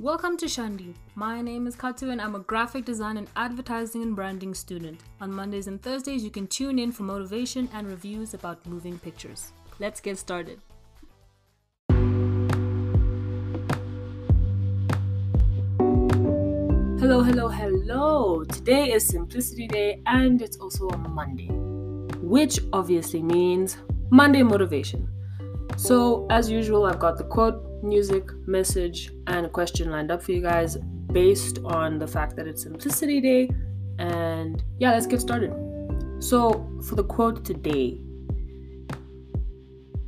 Welcome to Shandi. My name is Katu and I'm a graphic design and advertising and branding student. On Mondays and Thursdays, you can tune in for motivation and reviews about moving pictures. Let's get started. Hello, hello, hello. Today is Simplicity Day and it's also a Monday, which obviously means Monday motivation. So, as usual, I've got the quote, music, message, and question lined up for you guys based on the fact that it's Simplicity Day. And yeah, let's get started. So, for the quote today,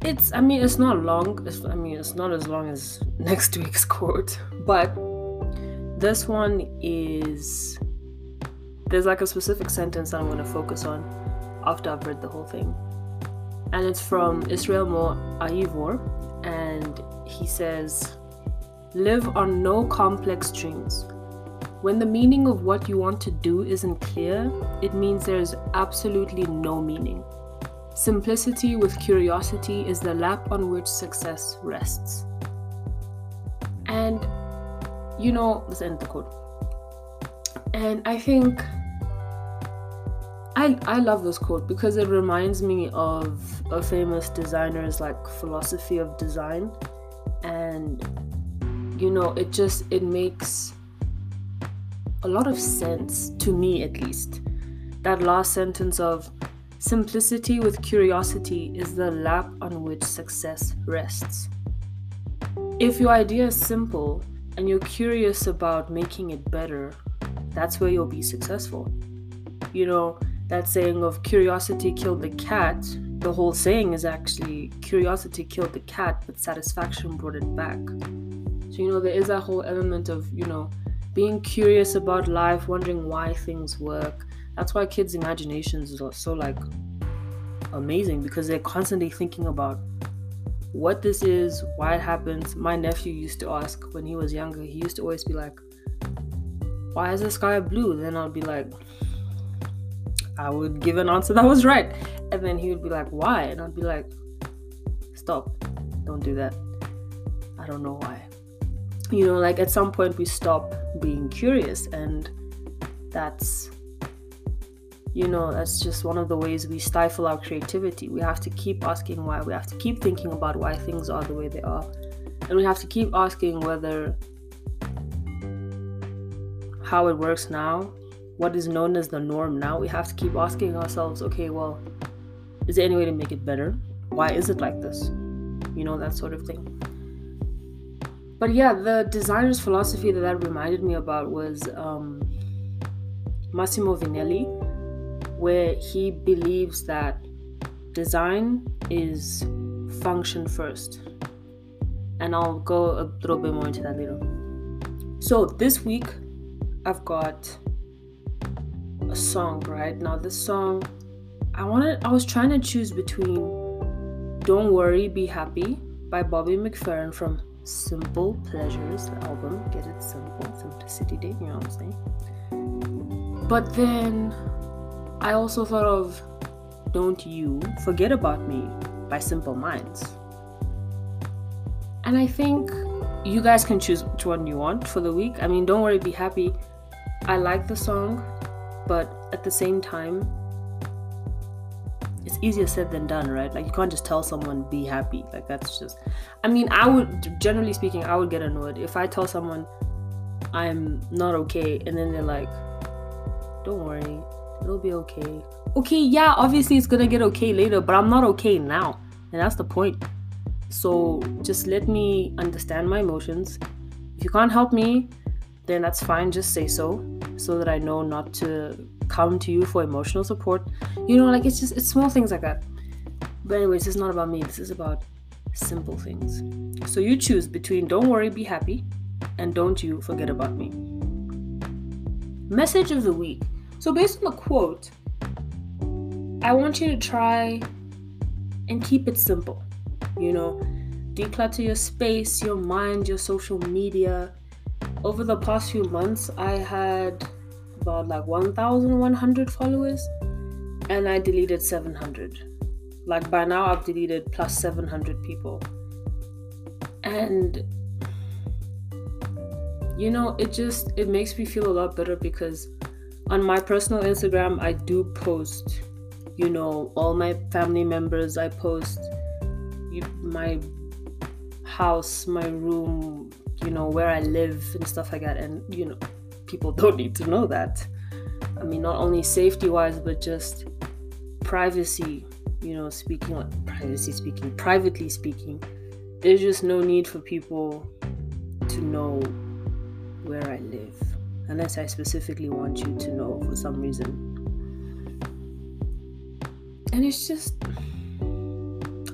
it's, I mean, it's not long. It's, I mean, it's not as long as next week's quote, but this one is, there's like a specific sentence that I'm going to focus on after I've read the whole thing and it's from Israelmore Ayivor, and he says, Live on no complex dreams. When the meaning of what you want to do isn't clear, it means there's absolutely no meaning. Simplicity with curiosity is the lap on which success rests. And, you know, let's end the quote. And I think I, I love this quote because it reminds me of a famous designer's like philosophy of design and you know it just it makes a lot of sense to me at least. That last sentence of simplicity with curiosity is the lap on which success rests. If your idea is simple and you're curious about making it better that's where you'll be successful. You know that saying of curiosity killed the cat, the whole saying is actually curiosity killed the cat, but satisfaction brought it back. So, you know, there is that whole element of, you know, being curious about life, wondering why things work. That's why kids' imaginations are so like amazing because they're constantly thinking about what this is, why it happens. My nephew used to ask when he was younger, he used to always be like, Why is the sky blue? Then I'll be like, I would give an answer that was right. And then he would be like, Why? And I'd be like, Stop. Don't do that. I don't know why. You know, like at some point we stop being curious, and that's, you know, that's just one of the ways we stifle our creativity. We have to keep asking why. We have to keep thinking about why things are the way they are. And we have to keep asking whether how it works now what is known as the norm now, we have to keep asking ourselves, okay, well, is there any way to make it better? Why is it like this? You know, that sort of thing. But yeah, the designer's philosophy that that reminded me about was um, Massimo Vignelli, where he believes that design is function first. And I'll go a little bit more into that later. So this week, I've got a song, right? Now this song I wanted I was trying to choose between Don't Worry, Be Happy by Bobby McFerrin from Simple Pleasures, the album. Get it simple, simplicity day, you know what I'm saying? But then I also thought of Don't You Forget About Me by Simple Minds. And I think you guys can choose which one you want for the week. I mean, Don't Worry, Be Happy. I like the song but at the same time it's easier said than done right? Like you can't just tell someone be happy. Like that's just i mean i would generally speaking i would get annoyed if i tell someone i'm not okay and then they're like don't worry it'll be okay. Okay yeah obviously it's gonna get okay later but i'm not okay now and that's the point. So just let me understand my emotions. If you can't help me then that's fine just say so so that I know not to come to you for emotional support. You know, like it's just it's small things like that. But anyways, it's not about me. This is about simple things. So you choose between don't worry, be happy, and don't you forget about me. Message of the week. So based on the quote, I want you to try and keep it simple. You know, declutter your space, your mind, your social media, over the past few months, I had about like 1,100 followers and I deleted 700. Like by now, I've deleted plus 700 people. And you know, it just it makes me feel a lot better because on my personal Instagram I do post, you know, all my family members. I post my house, my room, you know, where I live and stuff like that. And you know, people don't need to know that. I mean, not only safety wise, but just privacy, you know, speaking like privacy speaking, privately speaking, there's just no need for people to know where I live unless I specifically want you to know for some reason. And it's just,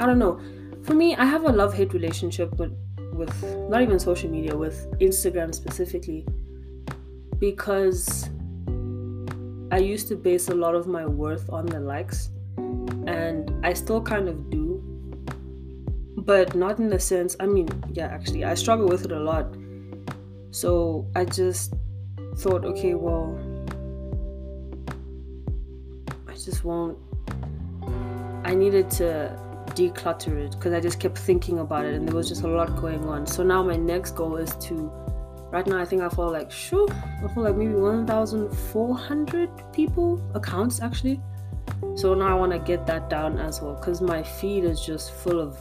I don't know. For me, I have a love hate relationship with, with not even social media, with Instagram specifically, because I used to base a lot of my worth on the likes, and I still kind of do, but not in the sense, I mean, yeah, actually, I struggle with it a lot. So I just thought, okay, well, I just won't. I needed to declutter it because I just kept thinking about it and there was just a lot going on. So now my next goal is to right now I think I follow like sure I follow like maybe 1,400 people accounts actually. So now I want to get that down as well because my feed is just full of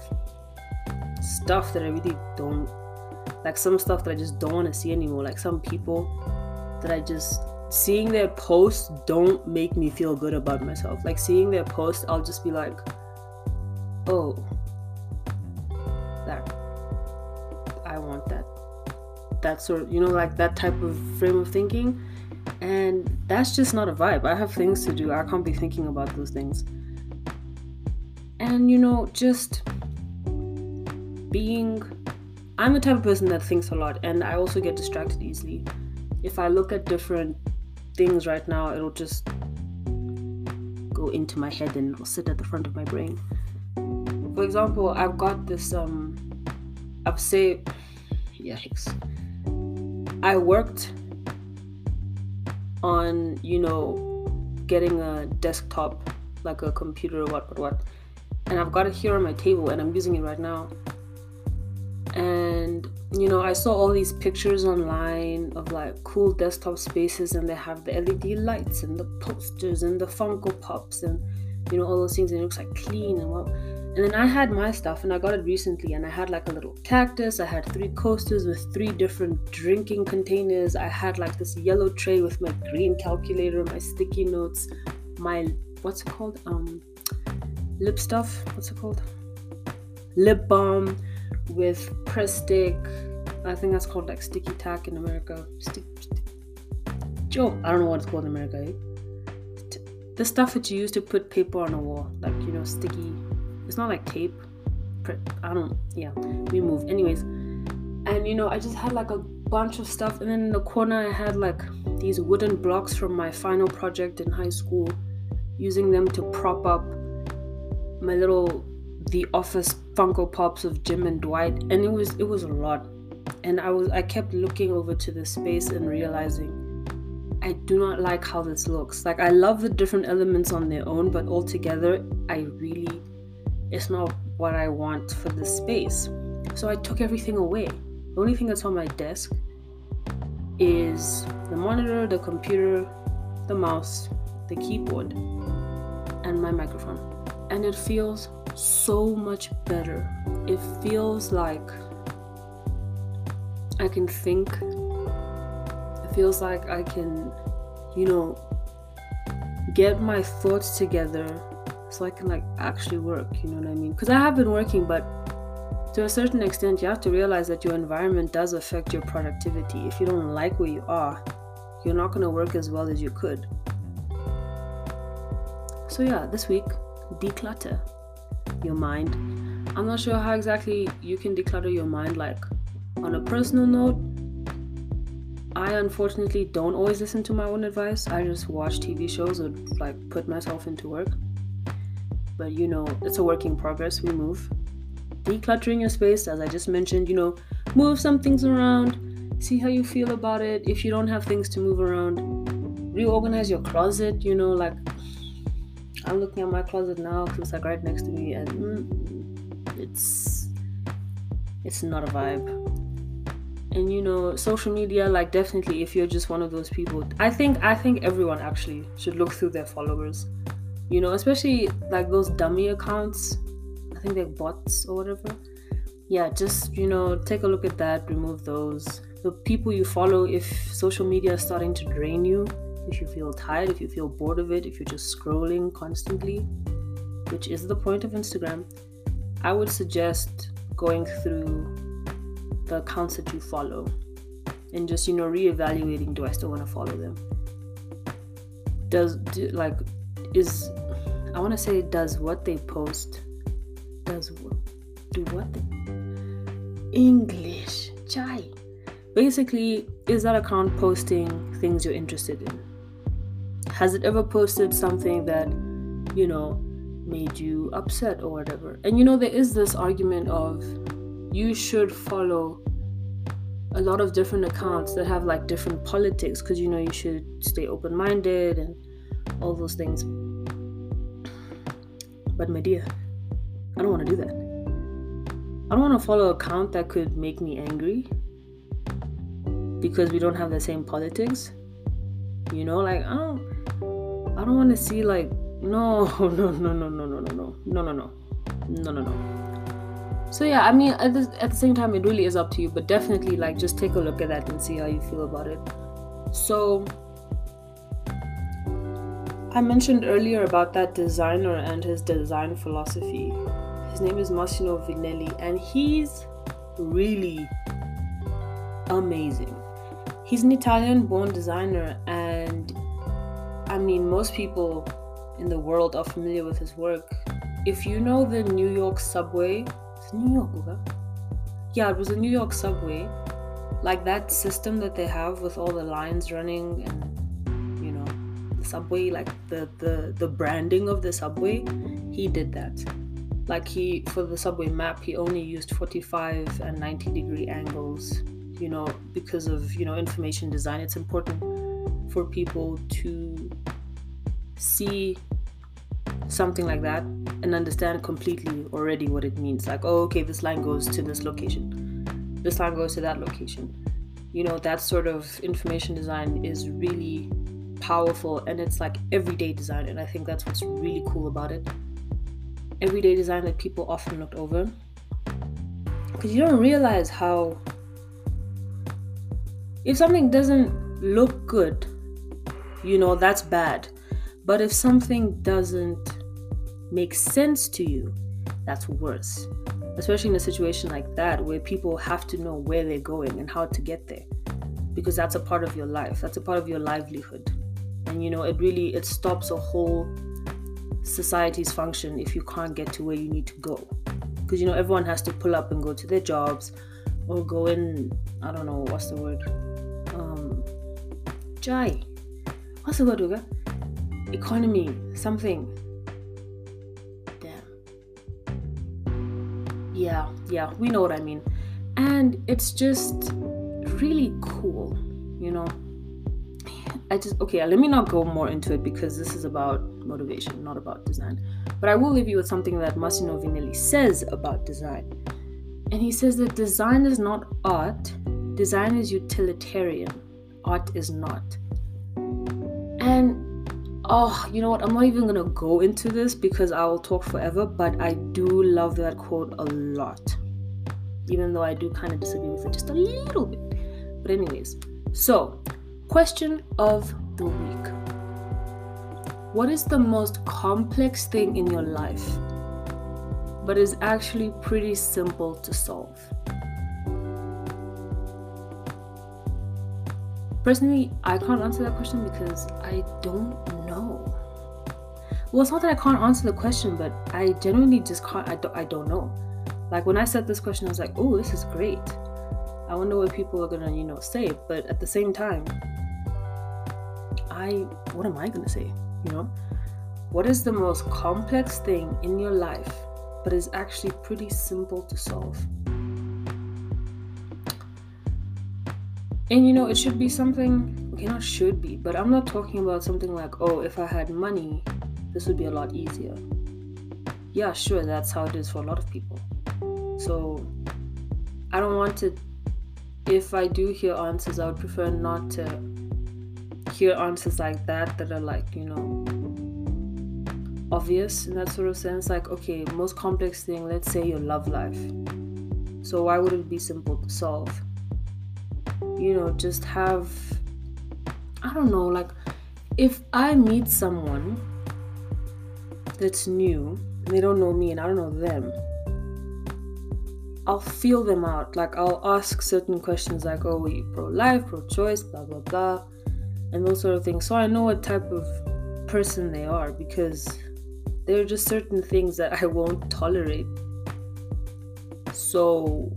stuff that I really don't like. Some stuff that I just don't want to see anymore. Like some people that I just seeing their posts don't make me feel good about myself. Like seeing their posts, I'll just be like, oh, that I want that. That sort you know like that type of frame of thinking. And that's just not a vibe. I have things to do. I can't be thinking about those things. And you know just being i'm the type of person that thinks a lot and i also get distracted easily. If i look at different things right now it'll just go into my head and it'll sit at the front of my brain for example i've got this um i've say yikes I worked on, you know, getting a desktop, like a computer, what, what, what. And I've got it here on my table and I'm using it right now. And, you know, I saw all these pictures online of like cool desktop spaces and they have the LED lights and the posters and the Funko Pops and, you know, all those things. And it looks like clean and well and then I had my stuff and I got it recently and I had like a little cactus. I had three coasters with three different drinking containers. I had like this yellow tray with my green calculator, my sticky notes, my what's it called? Um lip stuff. What's it called? Lip balm with Prestik. I think that's called like sticky tack in America. Stick, I don't know what it's called in America. Eh? The stuff that you use to put paper on a wall, like you know, sticky it's not like tape. I don't, yeah, we move. Anyways, and you know, I just had like a bunch of stuff, and then in the corner, I had like these wooden blocks from my final project in high school, using them to prop up my little The Office Funko Pops of Jim and Dwight, and it was it was a lot. And I was I kept looking over to the space and realizing I do not like how this looks. Like I love the different elements on their own, but altogether I really it's not what I want for this space. So I took everything away. The only thing that's on my desk is the monitor, the computer, the mouse, the keyboard, and my microphone. And it feels so much better. It feels like I can think. It feels like I can, you know, get my thoughts together so I can like actually work, you know what I mean? Because I have been working, but to a certain extent, you have to realize that your environment does affect your productivity. If you don't like where you are, you're not going to work as well as you could. So, yeah, this week, declutter your mind. I'm not sure how exactly you can declutter your mind, like on a personal note. I unfortunately don't always listen to my own advice. I just watch TV shows or like put myself into work but you know, it's a work in progress. We move. Decluttering your space, as I just mentioned, you know, move some things around, see how you feel about it. If you don't have things to move around, reorganize your closet, you know, like I'm looking at my closet now because it's like right next to me, and mm, it's it's not a vibe. and you know social media like definitely if you're just one of those people i think i think everyone actually should look through their followers you know especially like those dummy accounts. I think they're bots or whatever. Yeah just you know take a look at that remove those. The people you follow if social media is starting to drain you if you feel tired if you feel bored of it if you're just scrolling constantly which is the point of instagram i would suggest going through the accounts that you follow and just you know reevaluating do i still want to follow them? Does do, like is i want to say does what they post does what do what they, english chai. Basically is that account posting things you're interested in? Has it ever posted something that you know made you upset or whatever? And you know there is this argument of you should follow a lot of different accounts that have like different politics because you know you should stay open minded and all those things. But my dear, I don't want to do that. I don't want to follow an account that could make me angry because we don't have the same politics. You know, like I don't I don't want to see like no no no no no no no no no no no no no no so yeah i mean at the, at the same time it really is up to you but definitely like just take a look at that and see how you feel about it so i mentioned earlier about that designer and his design philosophy his name is massimo vignelli and he's really amazing he's an italian born designer and i mean most people in the world are familiar with his work if you know the new york subway New York? Yeah, it was a New York subway. Like that system that they have with all the lines running and subway, like the the the branding of the subway. He did that. Like he for the subway map, he only used 45 and 90 degree angles. You know, because of you know information design, it's important for people to see something like that and understand completely already what it means. Like, oh, okay, this line goes to this location, this line goes to that location. You know, that sort of information design is really powerful and it's like everyday design. And I think that's what's really cool about it. Everyday design that people often looked over. Because you don't realize how, if something doesn't look good, you know, that's bad. But if something doesn't make sense to you, that's worse. Especially in a situation like that where people have to know where they're going and how to get there. Because that's a part of your life. That's a part of your livelihood. And you know, it really it stops a whole society's function if you can't get to where you need to go. Because you know, everyone has to pull up and go to their jobs or go in I don't know, what's the word? Um Jai. What's the word, Uga? Economy, something yeah, yeah, we know what I mean. And it's just really cool, you know. I just okay, let me not go more into it because this is about motivation, not about design. But I will leave you with something that Massimo Vignelli says about design. And he says that design is not art, design is utilitarian, art is not. And oh, you know what? I'm not even gonna go into this because I will talk forever, but I do love that quote a lot. Even though I do kind of disagree with it just a little bit. But, anyways, so question of the week What is the most complex thing in your life, but is actually pretty simple to solve? Personally, I can't answer that question because I don't know. Well, it's not that I can't answer the question, but I genuinely just can't. I don't, I don't know. Like when I said this question, I was like, oh, this is great. I wonder what people are gonna, you know, say. But at the same time, I, what am I gonna say? You know, what is the most complex thing in your life, but is actually pretty simple to solve? And you know, it should be something, okay, not should be, but I'm not talking about something like, oh, if I had money, this would be a lot easier. Yeah, sure, that's how it is for a lot of people. So I don't want to if I do hear answers, I would prefer not to hear answers like that that are like, you know, obvious in that sort of sense. Like, okay, most complex thing, let's say your love life. So why would it be simple to solve? You know, just have I don't know, like if I meet someone that's new and they don't know me and I don't know them, I'll feel them out. Like I'll ask certain questions like, oh, were you pro-life, pro-choice, blah blah blah, and those sort of things. So I know what type of person they are because there are just certain things that I won't tolerate. So,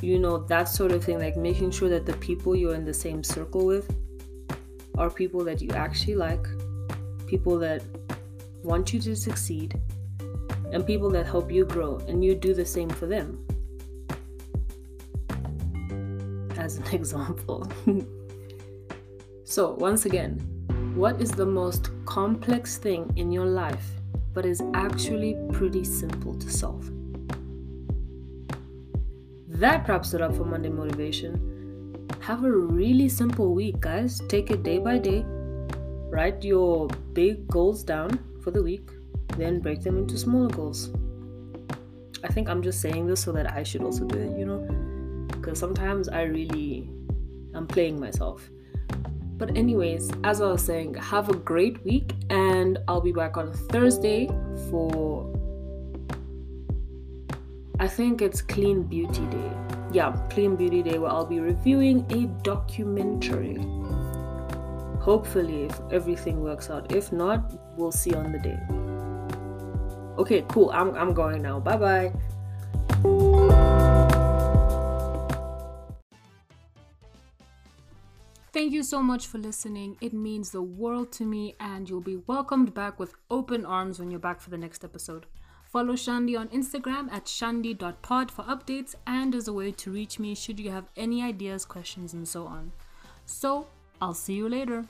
you know, that sort of thing, like making sure that the people you're in the same circle with are people that you actually like, people that want you to succeed, and people that help you grow, and you do the same for them. As an example. So, once again, what is the most complex thing in your life but is actually pretty simple to solve. That wraps it up for Monday Motivation. Have a really simple week, guys. Take it day by day. Write your big goals down for the week, then break them into smaller goals. I think I'm just saying this so that I should also do it, you know? Because sometimes I really I'm playing myself. But, anyways, as I was saying, have a great week, and I'll be back on Thursday for I think it's Clean Beauty Day. Yeah, Clean Beauty Day, where I'll be reviewing a documentary. Hopefully, if everything works out. If not, we'll see on the day. Okay, cool. I'm, I'm going now. Bye bye. Thank you so much for listening. It means the world to me, and you'll be welcomed back with open arms when you're back for the next episode. Follow Shandi on Instagram at shandi.pod for updates and as a way to reach me should you have any ideas, questions, and so on. So, I'll see you later.